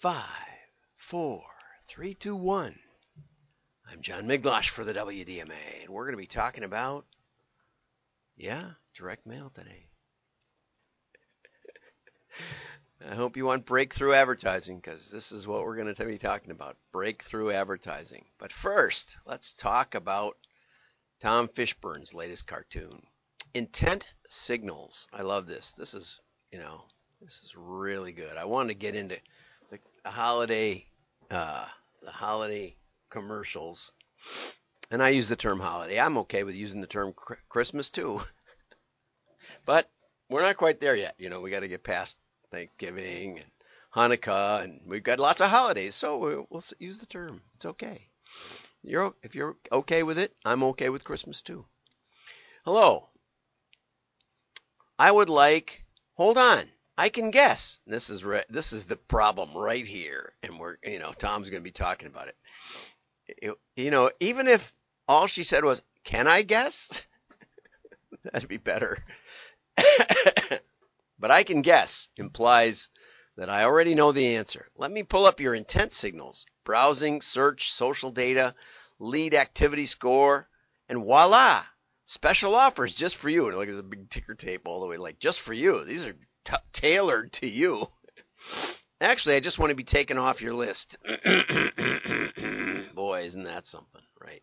five, four, three, two, one. I'm John Miglautsch for the WDMA, and we're going to be talking about, yeah, direct mail today. I hope you want breakthrough advertising because this is what we're going to be talking about breakthrough advertising. But first, let's talk about Tom Fishburne's latest cartoon, Intent Signals. I love this. This is, you know, this is really good. I wanted to get into the, holiday, uh, the holiday commercials, and I use the term holiday. I'm okay with using the term Christmas too, but we're not quite there yet. You know, we got to get past Thanksgiving and Hanukkah, and we've got lots of holidays, so we'll, we'll use the term. It's okay. You're if you're okay with it, I'm okay with Christmas too. Hello. I would like. Hold on. I can guess. This is re, this is the problem right here, and we're you know Tom's going to be talking about it. it. You know, even if all she said was, "Can I guess?" That'd be better. but I can guess implies that I already know the answer. Let me pull up your intent signals browsing, search, social data, lead activity score, and voila! Special offers just for you. Like there's a big ticker tape all the way, like just for you. These are t- tailored to you. Actually, I just want to be taken off your list. Boy, isn't that something, right?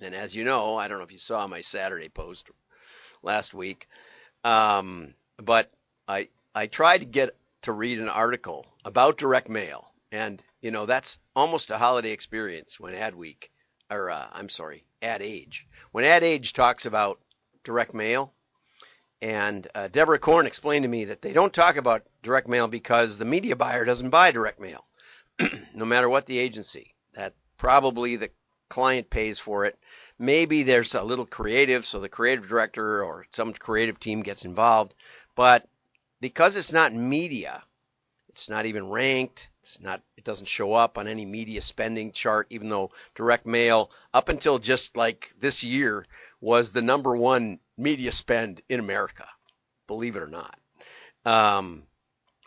And as you know, I don't know if you saw my Saturday post last week. Um, but I I tried to get to read an article about direct mail, and you know that's almost a holiday experience when Ad Week, or uh, I'm sorry, Ad Age, when Ad Age talks about direct mail. And uh, Deborah Korn explained to me that they don't talk about direct mail because the media buyer doesn't buy direct mail, no matter what the agency. That probably the client pays for it. Maybe there's a little creative, so the creative director or some creative team gets involved. But because it's not media, it's not even ranked. It's not. It doesn't show up on any media spending chart, even though direct mail, up until just like this year, was the number one media spend in America. Believe it or not, um,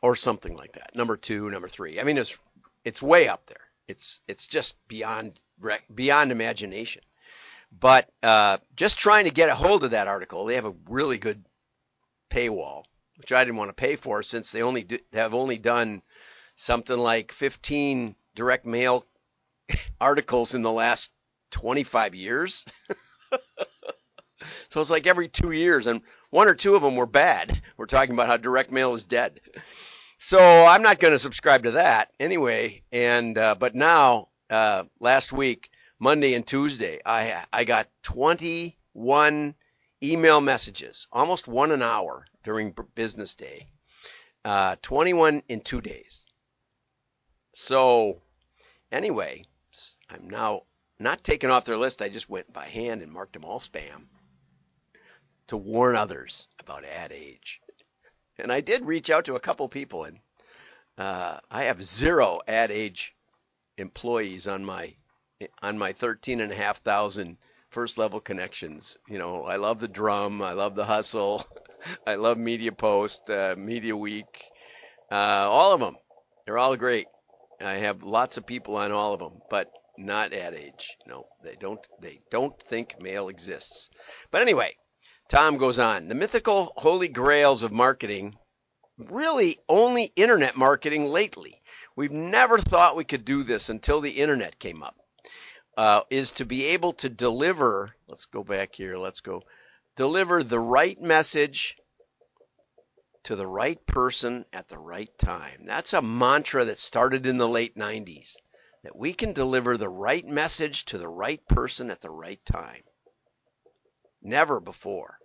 or something like that. Number two, number three. I mean, it's it's way up there. It's it's just beyond beyond imagination. But uh, just trying to get a hold of that article, they have a really good paywall, which I didn't want to pay for since they only do, have only done something like 15 direct mail articles in the last 25 years. so it's like every two years, and one or two of them were bad. We're talking about how direct mail is dead. So I'm not going to subscribe to that anyway. And uh, but now, uh, last week, Monday and Tuesday, I I got 21 email messages, almost one an hour during business day. Uh, 21 in two days. So, anyway, I'm now not taken off their list. I just went by hand and marked them all spam to warn others about ad age. And I did reach out to a couple people, and uh, I have zero ad age employees on my on my 13 and a half thousand first level connections. You know, I love the drum. I love the hustle. I love Media Post, uh, Media Week, uh, all of them. They're all great. I have lots of people on all of them, but not Ad Age. No, they don't. They don't think mail exists. But anyway, Tom goes on. The mythical holy grails of marketing, really only internet marketing lately. We've never thought we could do this until the internet came up uh, is to be able to deliver. Let's go back here. Let's go deliver the right message to the right person at the right time. That's a mantra that started in the late 90s. That we can deliver the right message to the right person at the right time. Never before.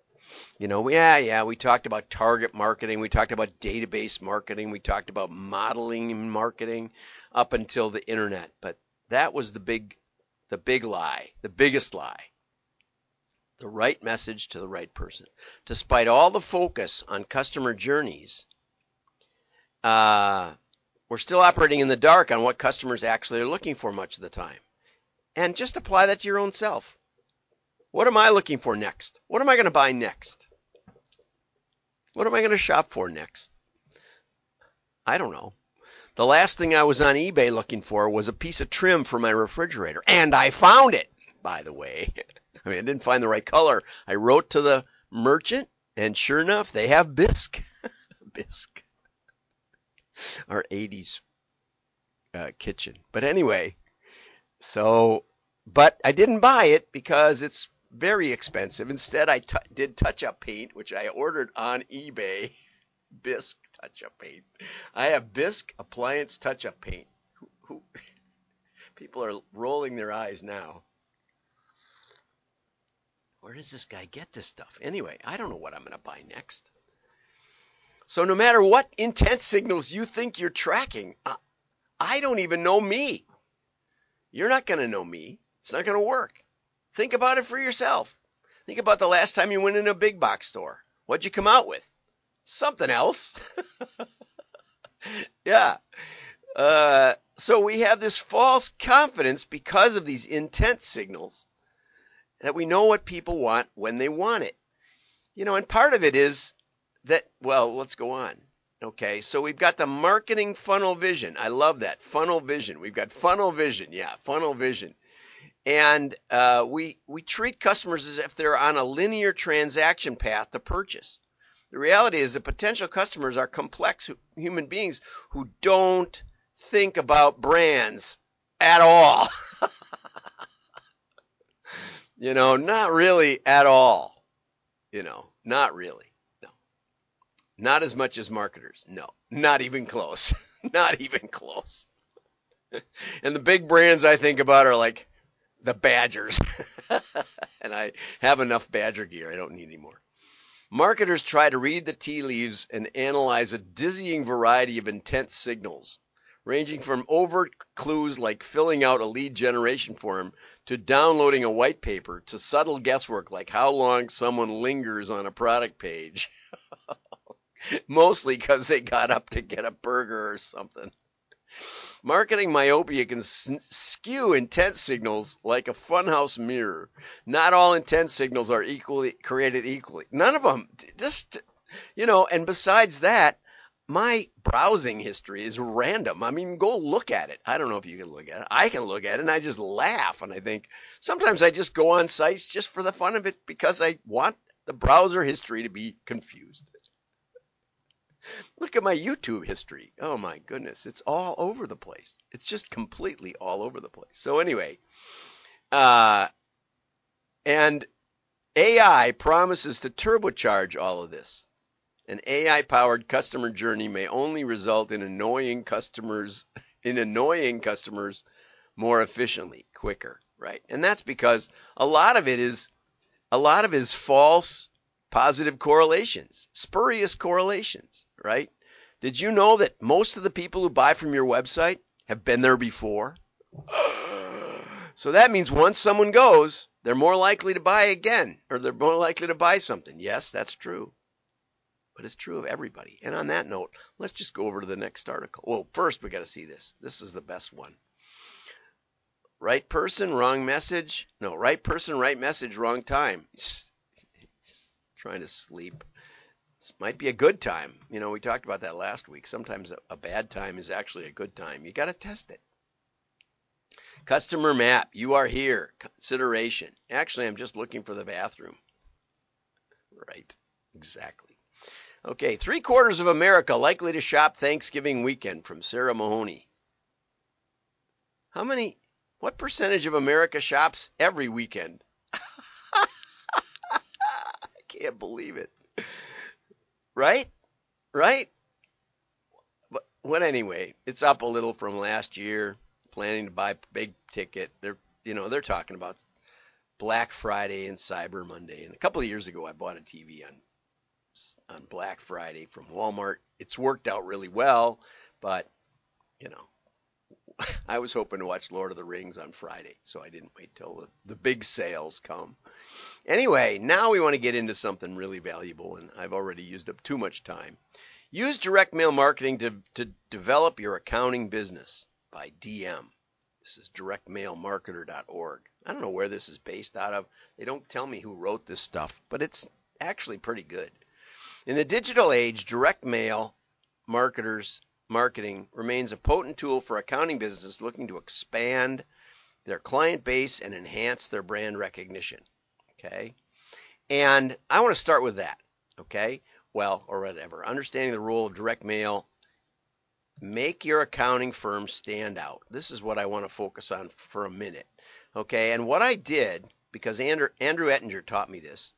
You know, yeah, yeah, we talked about target marketing, we talked about database marketing, we talked about modeling marketing up until the internet, but that was the big the big lie, the biggest lie. The right message to the right person. Despite all the focus on customer journeys, uh, we're still operating in the dark on what customers actually are looking for much of the time. And just apply that to your own self. What am I looking for next? What am I going to buy next? What am I going to shop for next? I don't know. The last thing I was on eBay looking for was a piece of trim for my refrigerator, and I found it, by the way. I mean, I didn't find the right color. I wrote to the merchant, and sure enough, they have bisque. bisque. Our 80s uh, kitchen. But anyway, so, but I didn't buy it because it's very expensive. Instead, I t- did touch up paint, which I ordered on eBay. Bisque touch up paint. I have Bisque appliance touch up paint. Who, who, people are rolling their eyes now. Where does this guy get this stuff? Anyway, I don't know what I'm going to buy next. So no matter what intent signals you think you're tracking, uh, I don't even know me. You're not going to know me. It's not going to work. Think about it for yourself. Think about the last time you went in a big box store. What'd you come out with? Something else. yeah. Uh, so we have this false confidence because of these intent signals that we know what people want when they want it. You know, and part of it is that, well, let's go on. Okay, so we've got the marketing funnel vision. I love that funnel vision. We've got funnel vision. Yeah, funnel vision. And uh, we we treat customers as if they're on a linear transaction path to purchase. The reality is that potential customers are complex human beings who don't think about brands at all. you know, not really at all. You know, not really. No. Not as much as marketers. No, not even close. not even close. and the big brands I think about are like the Badgers. and I have enough Badger gear. I don't need any more. Marketers try to read the tea leaves and analyze a dizzying variety of intent signals, ranging from overt clues like filling out a lead generation form to downloading a white paper to subtle guesswork like how long someone lingers on a product page. mostly because they got up to get a burger or something. Marketing myopia can skew intent signals like a funhouse mirror. Not all intent signals are equally created equally. None of them. Just, you know, and besides that, my browsing history is random. I mean, go look at it. I don't know if you can look at it. I can look at it and I just laugh and I think sometimes I just go on sites just for the fun of it because I want the browser history to be confused. Look at my YouTube history. Oh my goodness, it's all over the place. It's just completely all over the place. So anyway, uh, and AI promises to turbocharge all of this. An AI powered customer journey may only result in annoying customers in annoying customers more efficiently, quicker, right? And that's because a lot of it is a lot of it is false positive correlations, spurious correlations, right? Did you know that most of the people who buy from your website have been there before? So that means once someone goes, they're more likely to buy again, or they're more likely to buy something. Yes, that's true. But it's true of everybody. And on that note, let's just go over to the next article. Well, first we got to see this. This is the best one. Right person, wrong message. No, right person, right message, wrong time trying to sleep. This might be a good time. You know, we talked about that last week. Sometimes a, bad time is actually a good time. You got to test it. Customer map, you are here. Consideration. Actually, I'm just looking for the bathroom. Right, exactly. Okay, three quarters of America likely to shop Thanksgiving weekend from Sarah Mahoney. How many, what percentage of America shops every weekend? Can't believe it. Right? Right? But what anyway, it's up a little from last year. Planning to buy big ticket. They're you know, they're talking about Black Friday and Cyber Monday. And a couple of years ago I bought a TV on on Black Friday from Walmart. It's worked out really well, but you know, I was hoping to watch Lord of the Rings on Friday, so I didn't wait till the, the big sales come. Anyway, now we want to get into something really valuable, and I've already used up too much time. Use direct mail marketing to, to develop your accounting business by DM. This is directmailmarketer.org. I don't know where this is based out of. They don't tell me who wrote this stuff, but it's actually pretty good. In the digital age, direct mail marketers marketing remains a potent tool for accounting businesses looking to expand their client base and enhance their brand recognition. Okay? And I want to start with that. Okay? Well, or whatever. Understanding the role of direct mail. Make your accounting firm stand out. This is what I want to focus on for a minute. Okay? And what I did, because Andrew, Andrew Ettinger taught me this,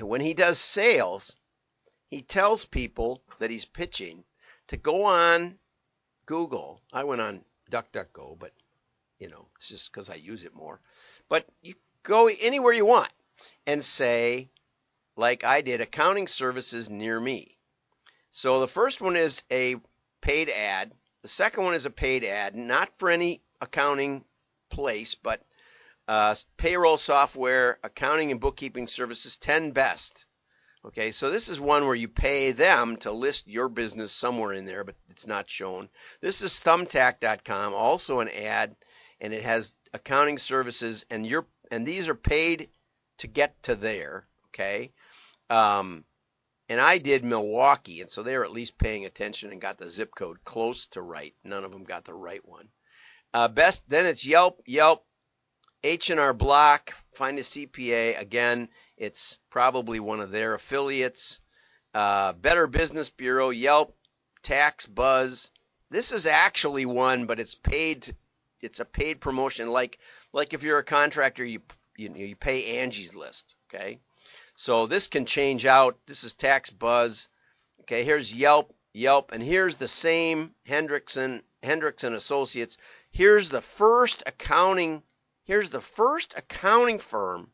when he does sales, he tells people that he's pitching to go on Google. I went on DuckDuckGo, but you know, it's just because I use it more. But you go anywhere you want and say, like I did, accounting services near me. So the first one is a paid ad. The second one is a paid ad, not for any accounting place, but uh, payroll software, accounting and bookkeeping services, 10 best. Okay, so this is one where you pay them to list your business somewhere in there, but it's not shown. This is thumbtack.com, also an ad, and it has accounting services, and you're and these are paid to get to there. Okay, um, and I did Milwaukee, and so they were at least paying attention and got the zip code close to right. None of them got the right one. Uh, best then it's Yelp, Yelp, H&R Block, find a CPA. Again, it's probably one of their affiliates. Uh, Better Business Bureau, Yelp, Tax Buzz. This is actually one, but it's paid. It's a paid promotion. Like like if you're a contractor, you you, you pay Angie's List. Okay, so this can change out. This is Tax Buzz. Okay, here's Yelp, Yelp, and here's the same Hendrickson Hendrickson Associates. Here's the first accounting here's the first accounting firm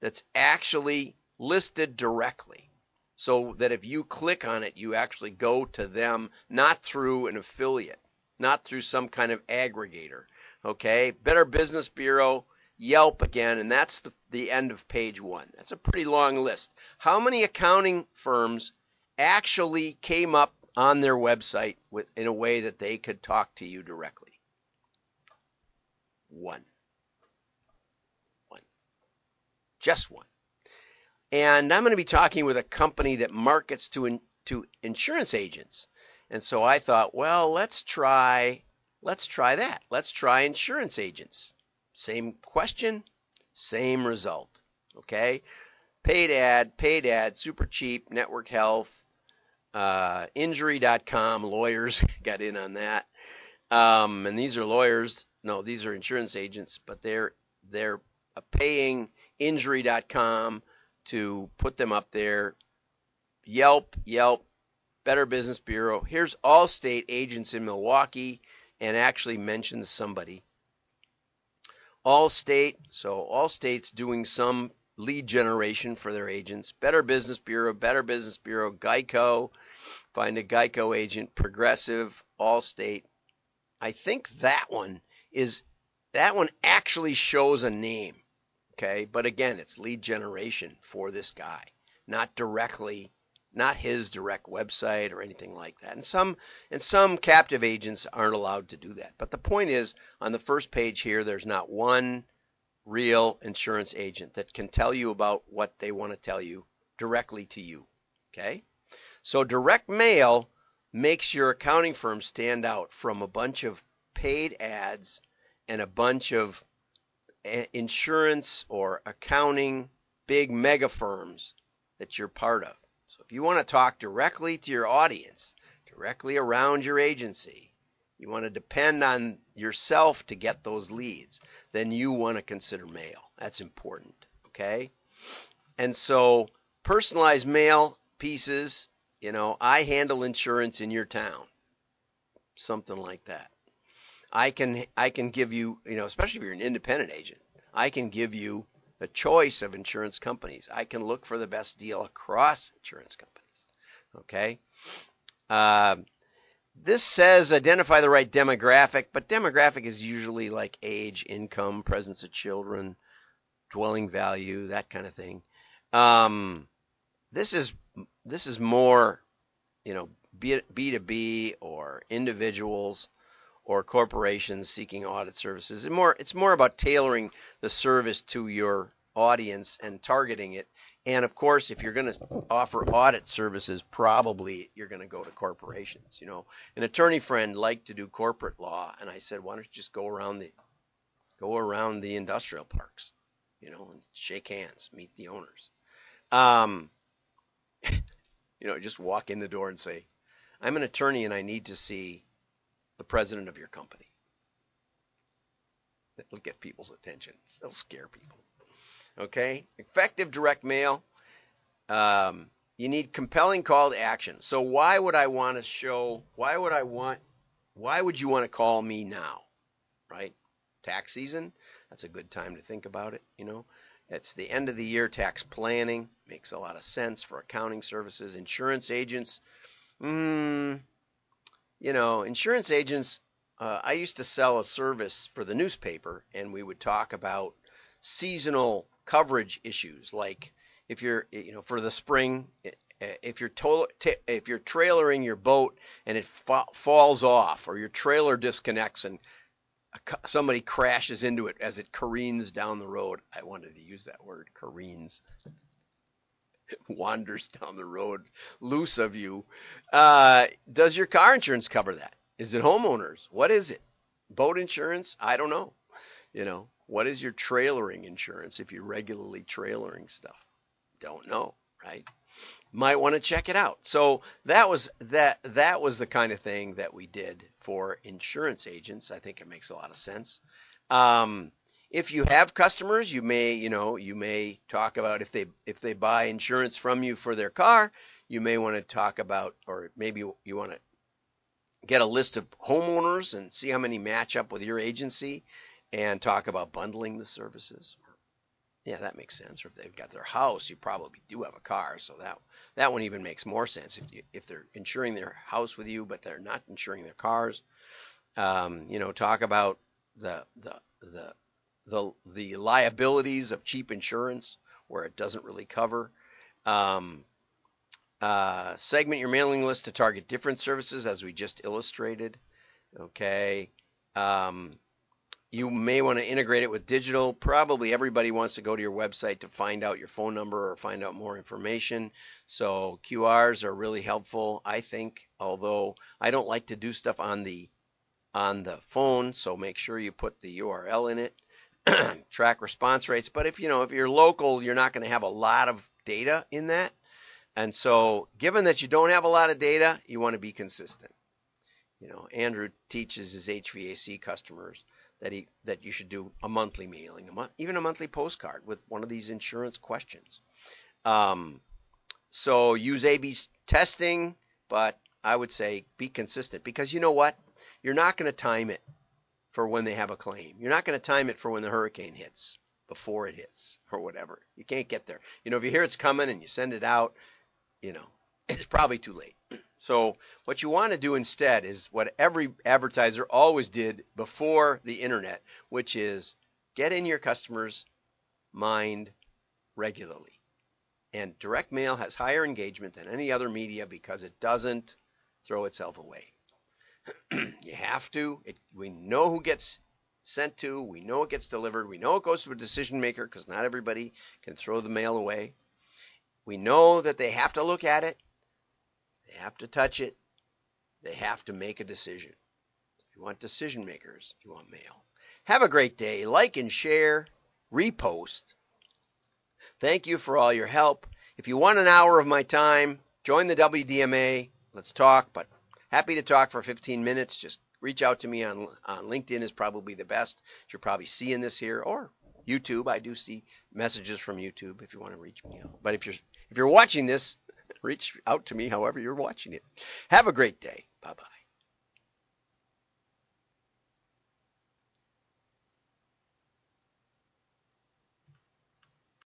that's actually listed directly. So that if you click on it, you actually go to them, not through an affiliate, not through some kind of aggregator. Okay? Better Business Bureau, Yelp again, and that's the, the end of page one. That's a pretty long list. How many accounting firms actually came up on their website with, in a way that they could talk to you directly? One. One. Just one. And I'm going to be talking with a company that markets to in, to insurance agents. And so I thought, well, let's try let's try that. Let's try insurance agents. Same question, same result. Okay? Paid ad, paid ad, super cheap, network health, uh, injury.com, lawyers got in on that. Um, and these are lawyers no, these are insurance agents, but they're they're paying injury.com to put them up there. Yelp, Yelp, Better Business Bureau. Here's Allstate agents in Milwaukee and actually mentions somebody. Allstate, so Allstate's doing some lead generation for their agents. Better Business Bureau, Better Business Bureau, Geico, find a Geico agent, Progressive, Allstate. I think that one is that one actually shows a name. Okay, but again, it's lead generation for this guy, not directly, not his direct website or anything like that. And some and some captive agents aren't allowed to do that. But the point is, on the first page here, there's not one real insurance agent that can tell you about what they want to tell you directly to you. Okay? So direct mail makes your accounting firm stand out from a bunch of paid ads and a bunch of eh, insurance or accounting big mega firms that you're part of. So if you want to talk directly to your audience, directly around your agency, you want to depend on yourself to get those leads, then you want to consider mail. That's important, okay? And so personalized mail pieces, you know, I handle insurance in your town. Something like that. I can I can give you, you know, especially if you're an independent agent, I can give you a choice of insurance companies. I can look for the best deal across insurance companies. Okay. Uh, this says identify the right demographic, but demographic is usually like age, income, presence of children, dwelling value, that kind of thing. Um, this is this is more, you know, B to B or individuals or corporations seeking audit services. It's more, it's more about tailoring the service to your audience and targeting it And of course, if you're going to offer audit services, probably you're going to go to corporations. You know, an attorney friend liked to do corporate law, and I said, why don't you just go around the go around the industrial parks, you know, and shake hands, meet the owners. Um, you know, just walk in the door and say, I'm an attorney and I need to see the president of your company. It'll get people's attention. It'll scare people. Okay? Effective direct mail. Um, you need compelling call to action. So why would I want to show, why would I want, why would you want to call me now? Right? Tax season. That's a good time to think about it, you know. It's the end of the year tax planning. Makes a lot of sense for accounting services. Insurance agents. Mm, you know, insurance agents, uh, I used to sell a service for the newspaper, and we would talk about seasonal coverage issues, like if you're, you know, for the spring, if you're to- t- if you're trailering your boat and it fa- falls off, or your trailer disconnects and somebody crashes into it as it careens down the road. I wanted to use that word, careens. Wanders down the road, loose of you. Uh, does your car insurance cover that? Is it homeowners? What is it? Boat insurance? I don't know. You know, what is your trailering insurance if you're regularly trailering stuff? Don't know, right? Might want to check it out. So that was that that was the kind of thing that we did for insurance agents. I think it makes a lot of sense. Um, if you have customers, you may, you know, you may talk about if they if they buy insurance from you for their car, you may want to talk about or maybe you want to get a list of homeowners and see how many match up with your agency and talk about bundling the services. Yeah, that makes sense. Or if they've got their house, you probably do have a car, so that that one even makes more sense. If you if they're insuring their house with you, but they're not insuring their cars, um, you know, talk about the the the the the liabilities of cheap insurance where it doesn't really cover. Um, uh, segment your mailing list to target different services, as we just illustrated. Okay. Um, you may want to integrate it with digital. Probably everybody wants to go to your website to find out your phone number or find out more information. So QRs are really helpful, I think. Although I don't like to do stuff on the on the phone, so make sure you put the URL in it. Track response rates, but if you know if you're local, you're not going to have a lot of data in that. And so, given that you don't have a lot of data, you want to be consistent. You know, Andrew teaches his HVAC customers that he that you should do a monthly mailing, a month, even a monthly postcard with one of these insurance questions. Um, so use A/B testing, but I would say be consistent because you know what? You're not going to time it for when they have a claim. You're not going to time it for when the hurricane hits, before it hits, or whatever. You can't get there. You know, if you hear it's coming and you send it out, you know, it's probably too late. So what you want to do instead is what every advertiser always did before the internet, which is get in your customer's mind regularly. And direct mail has higher engagement than any other media because it doesn't throw itself away. you have to. It, we know who gets sent to. We know it gets delivered. We know it goes to a decision maker because not everybody can throw the mail away. We know that they have to look at it. They have to touch it. They have to make a decision. You want decision makers, you want mail. Have a great day. Like and share, repost. Thank you for all your help. If you want an hour of my time, join the WDMA. Let's talk, but happy to talk for 15 minutes. Just reach out to me on, on LinkedIn is probably the best. You're probably seeing this here or YouTube. I do see messages from YouTube if you want to reach me out. But if you're if you're watching this, reach out to me however you're watching it. Have a great day. Bye bye.